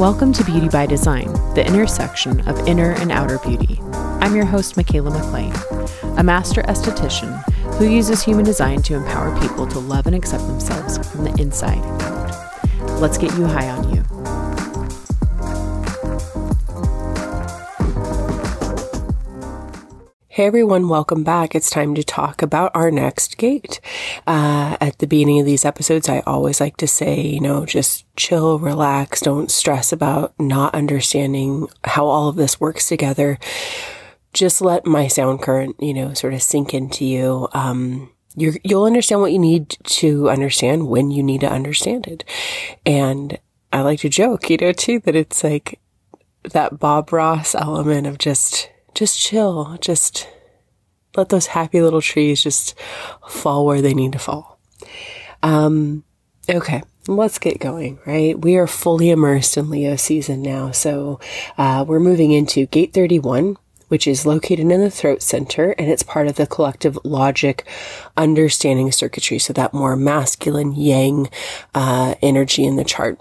Welcome to Beauty by Design, the intersection of inner and outer beauty. I'm your host, Mikaela MacLean, a master esthetician who uses human design to empower people to love and accept themselves from the inside out. Let's get you high on you. Hey everyone, welcome back. It's time to talk about our next gate. Uh, at the beginning of these episodes, I always like to say, you know, just chill, relax, don't stress about not understanding how all of this works together. Just let my sound current, you know, sort of sink into you. Um, you will understand what you need to understand when you need to understand it. And I like to joke, you know, too, that it's like that Bob Ross element of just just chill. Just let those happy little trees just fall where they need to fall. Um, okay, let's get going, right? We are fully immersed in Leo season now. So, uh, we're moving into gate 31, which is located in the throat center and it's part of the collective logic understanding circuitry. So that more masculine yang, uh, energy in the chart.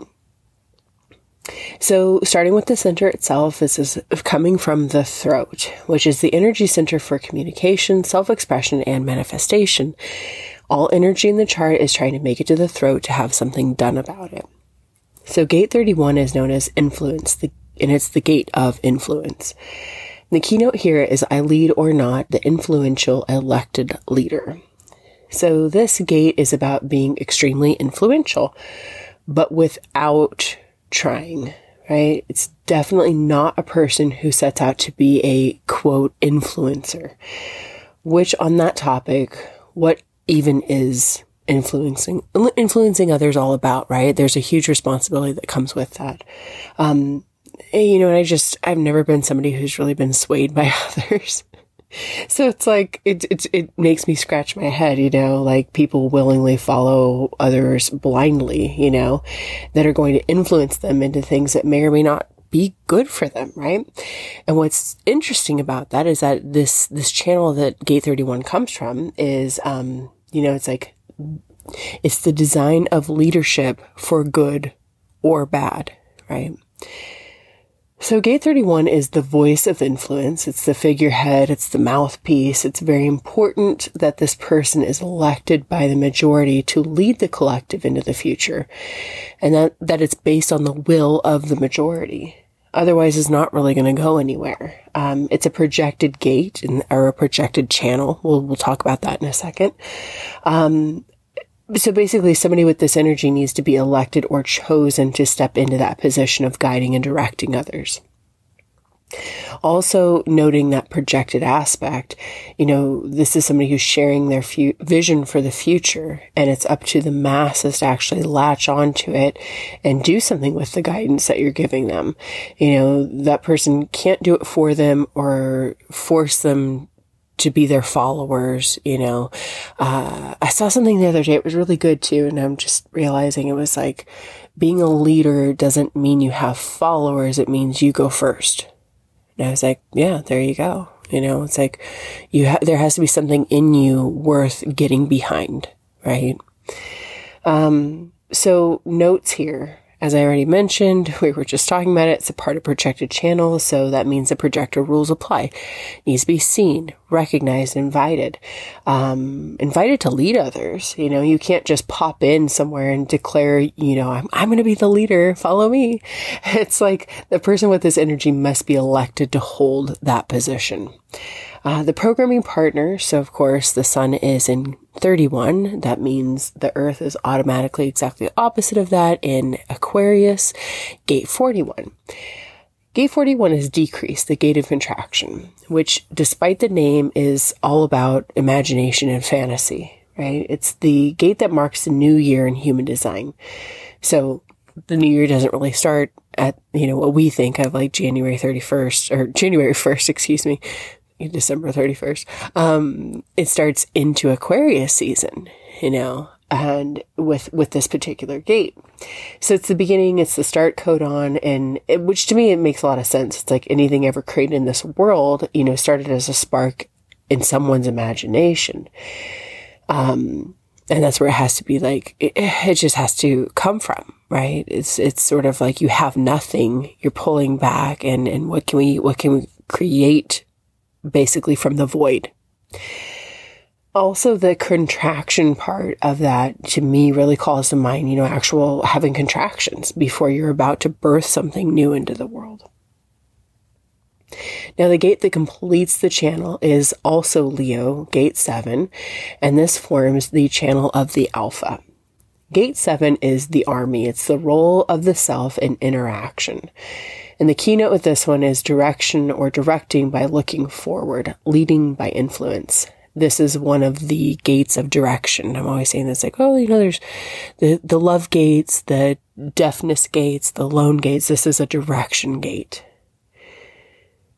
So, starting with the center itself, this is coming from the throat, which is the energy center for communication, self expression, and manifestation. All energy in the chart is trying to make it to the throat to have something done about it. So, gate 31 is known as influence, the, and it's the gate of influence. The keynote here is I lead or not the influential elected leader. So, this gate is about being extremely influential, but without trying, right? It's definitely not a person who sets out to be a quote influencer. Which on that topic, what even is influencing influencing others all about, right? There's a huge responsibility that comes with that. Um, you know, and I just I've never been somebody who's really been swayed by others so it's like it, it it makes me scratch my head, you know, like people willingly follow others blindly, you know, that are going to influence them into things that may or may not be good for them, right? And what's interesting about that is that this this channel that Gate 31 comes from is um, you know, it's like it's the design of leadership for good or bad, right? So gate 31 is the voice of influence. It's the figurehead. It's the mouthpiece. It's very important that this person is elected by the majority to lead the collective into the future and that, that it's based on the will of the majority. Otherwise, it's not really going to go anywhere. Um, it's a projected gate and, or a projected channel. We'll, we'll talk about that in a second. Um, so basically, somebody with this energy needs to be elected or chosen to step into that position of guiding and directing others. Also, noting that projected aspect, you know, this is somebody who's sharing their fu- vision for the future, and it's up to the masses to actually latch onto it and do something with the guidance that you're giving them. You know, that person can't do it for them or force them to be their followers, you know. Uh, I saw something the other day, it was really good too, and I'm just realizing it was like being a leader doesn't mean you have followers, it means you go first. And I was like, yeah, there you go. You know, it's like you ha- there has to be something in you worth getting behind, right? Um, so notes here as I already mentioned, we were just talking about it. It's a part of projected channel, so that means the projector rules apply. It needs to be seen, recognized, invited, um, invited to lead others. You know, you can't just pop in somewhere and declare, you know, I'm, I'm going to be the leader. Follow me. It's like the person with this energy must be elected to hold that position. Uh, the programming partner, so of course the sun is in 31. That means the earth is automatically exactly opposite of that in Aquarius, gate 41. Gate 41 is decrease, the gate of contraction, which despite the name is all about imagination and fantasy, right? It's the gate that marks the new year in human design. So the new year doesn't really start at, you know, what we think of like January 31st or January 1st, excuse me. December 31st, um, it starts into Aquarius season, you know, and with, with this particular gate. So it's the beginning, it's the start codon, and it, which to me, it makes a lot of sense. It's like anything ever created in this world, you know, started as a spark in someone's imagination. Um, and that's where it has to be like it, it, just has to come from right it's it's sort of like you have nothing you're pulling back and and what can we what can we create basically from the void also the contraction part of that to me really calls to mind you know actual having contractions before you're about to birth something new into the world now, the gate that completes the channel is also Leo, gate 7, and this forms the channel of the Alpha. Gate 7 is the army, it's the role of the self in interaction. And the keynote with this one is direction or directing by looking forward, leading by influence. This is one of the gates of direction. I'm always saying this like, oh, you know, there's the, the love gates, the deafness gates, the lone gates. This is a direction gate.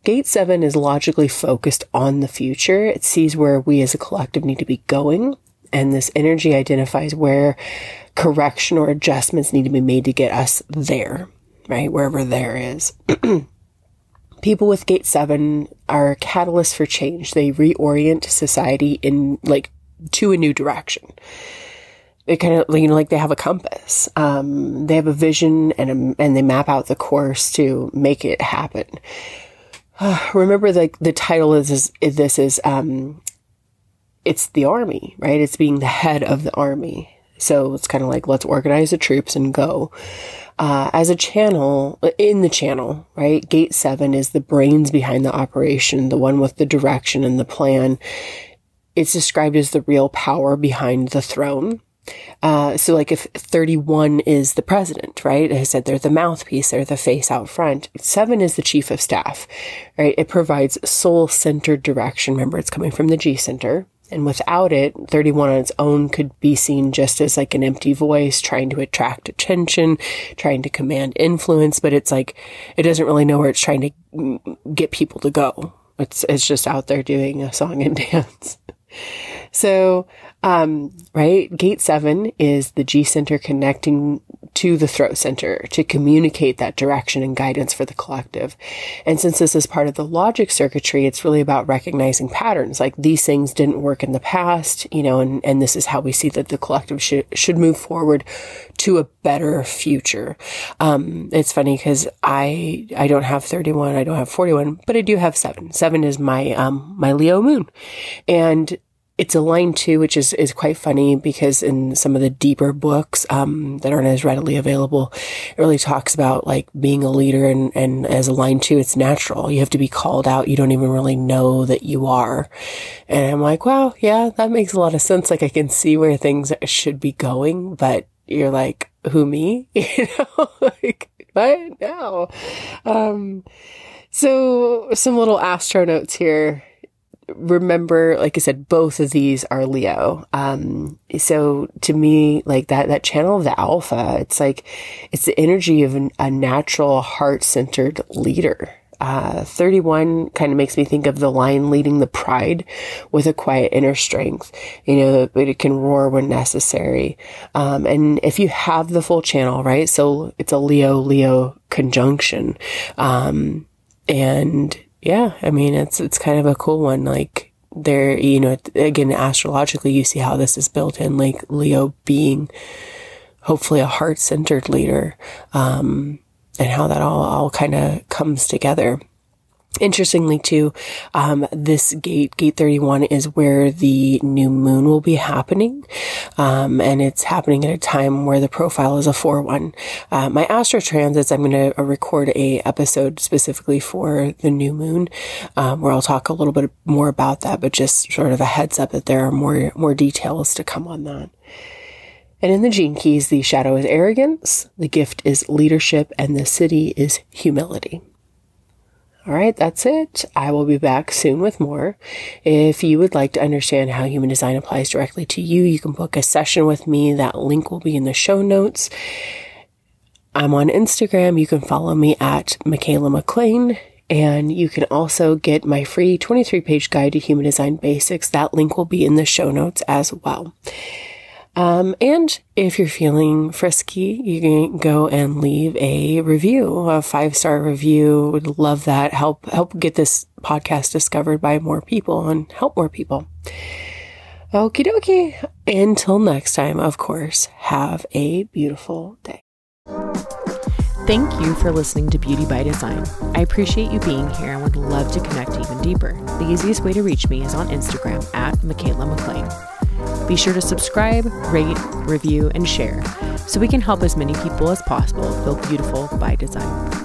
Gate 7 is logically focused on the future. It sees where we as a collective need to be going. And this energy identifies where correction or adjustments need to be made to get us there, right? Wherever there is. People with Gate 7 are catalysts for change. They reorient society in like to a new direction. They kind of, you know, like they have a compass. Um, they have a vision and a, and they map out the course to make it happen. remember the the title is, is this is um it's the army, right? It's being the head of the army. So it's kind of like let's organize the troops and go. Uh, as a channel in the channel, right? Gate seven is the brains behind the operation, the one with the direction and the plan. It's described as the real power behind the throne. Uh, so like if 31 is the president, right? I said they're the mouthpiece, they're the face out front. Seven is the chief of staff, right? It provides soul centered direction. Remember, it's coming from the G center. And without it, 31 on its own could be seen just as like an empty voice trying to attract attention, trying to command influence, but it's like, it doesn't really know where it's trying to get people to go. It's, it's just out there doing a song and dance. So, um, right, gate seven is the G center connecting to the throat center to communicate that direction and guidance for the collective. And since this is part of the logic circuitry, it's really about recognizing patterns. Like these things didn't work in the past, you know, and, and this is how we see that the collective should, should move forward to a better future. Um, it's funny because I, I don't have 31, I don't have 41, but I do have seven. Seven is my, um, my Leo moon. And it's a line too, which is, is quite funny because in some of the deeper books, um, that aren't as readily available, it really talks about like being a leader and, and as a line too, it's natural. You have to be called out. You don't even really know that you are. And I'm like, wow, yeah, that makes a lot of sense. Like I can see where things should be going, but you're like, who me? You know, like, what? now? Um, so some little astro notes here remember, like I said, both of these are Leo. Um, so to me, like that, that channel of the alpha, it's like, it's the energy of an, a natural heart centered leader. Uh, 31 kind of makes me think of the lion leading the pride with a quiet inner strength, you know, but it can roar when necessary. Um, and if you have the full channel, right? So it's a Leo, Leo conjunction. Um, and yeah, I mean, it's, it's kind of a cool one. Like there, you know, again, astrologically, you see how this is built in, like Leo being hopefully a heart centered leader, um, and how that all, all kind of comes together. Interestingly, too, um, this gate, gate 31 is where the new moon will be happening. Um, and it's happening at a time where the profile is a 4-1. Uh, my astro transits, I'm going to record a episode specifically for the new moon, um, where I'll talk a little bit more about that, but just sort of a heads up that there are more, more details to come on that. And in the gene keys, the shadow is arrogance, the gift is leadership, and the siddhi is humility. All right, that's it. I will be back soon with more. If you would like to understand how human design applies directly to you, you can book a session with me. That link will be in the show notes. I'm on Instagram. You can follow me at Mikaela MacLean. And you can also get my free 23 page guide to human design basics. That link will be in the show notes as well. Um, and if you're feeling frisky, you can go and leave a review, a five star review. Would love that. Help, help get this podcast discovered by more people and help more people. Okie dokie. Until next time, of course, have a beautiful day. Thank you for listening to Beauty by Design. I appreciate you being here and would love to connect even deeper. The easiest way to reach me is on Instagram at Mikaela MacLean. Be sure to subscribe, rate, review, and share so we can help as many people as possible feel beautiful by design.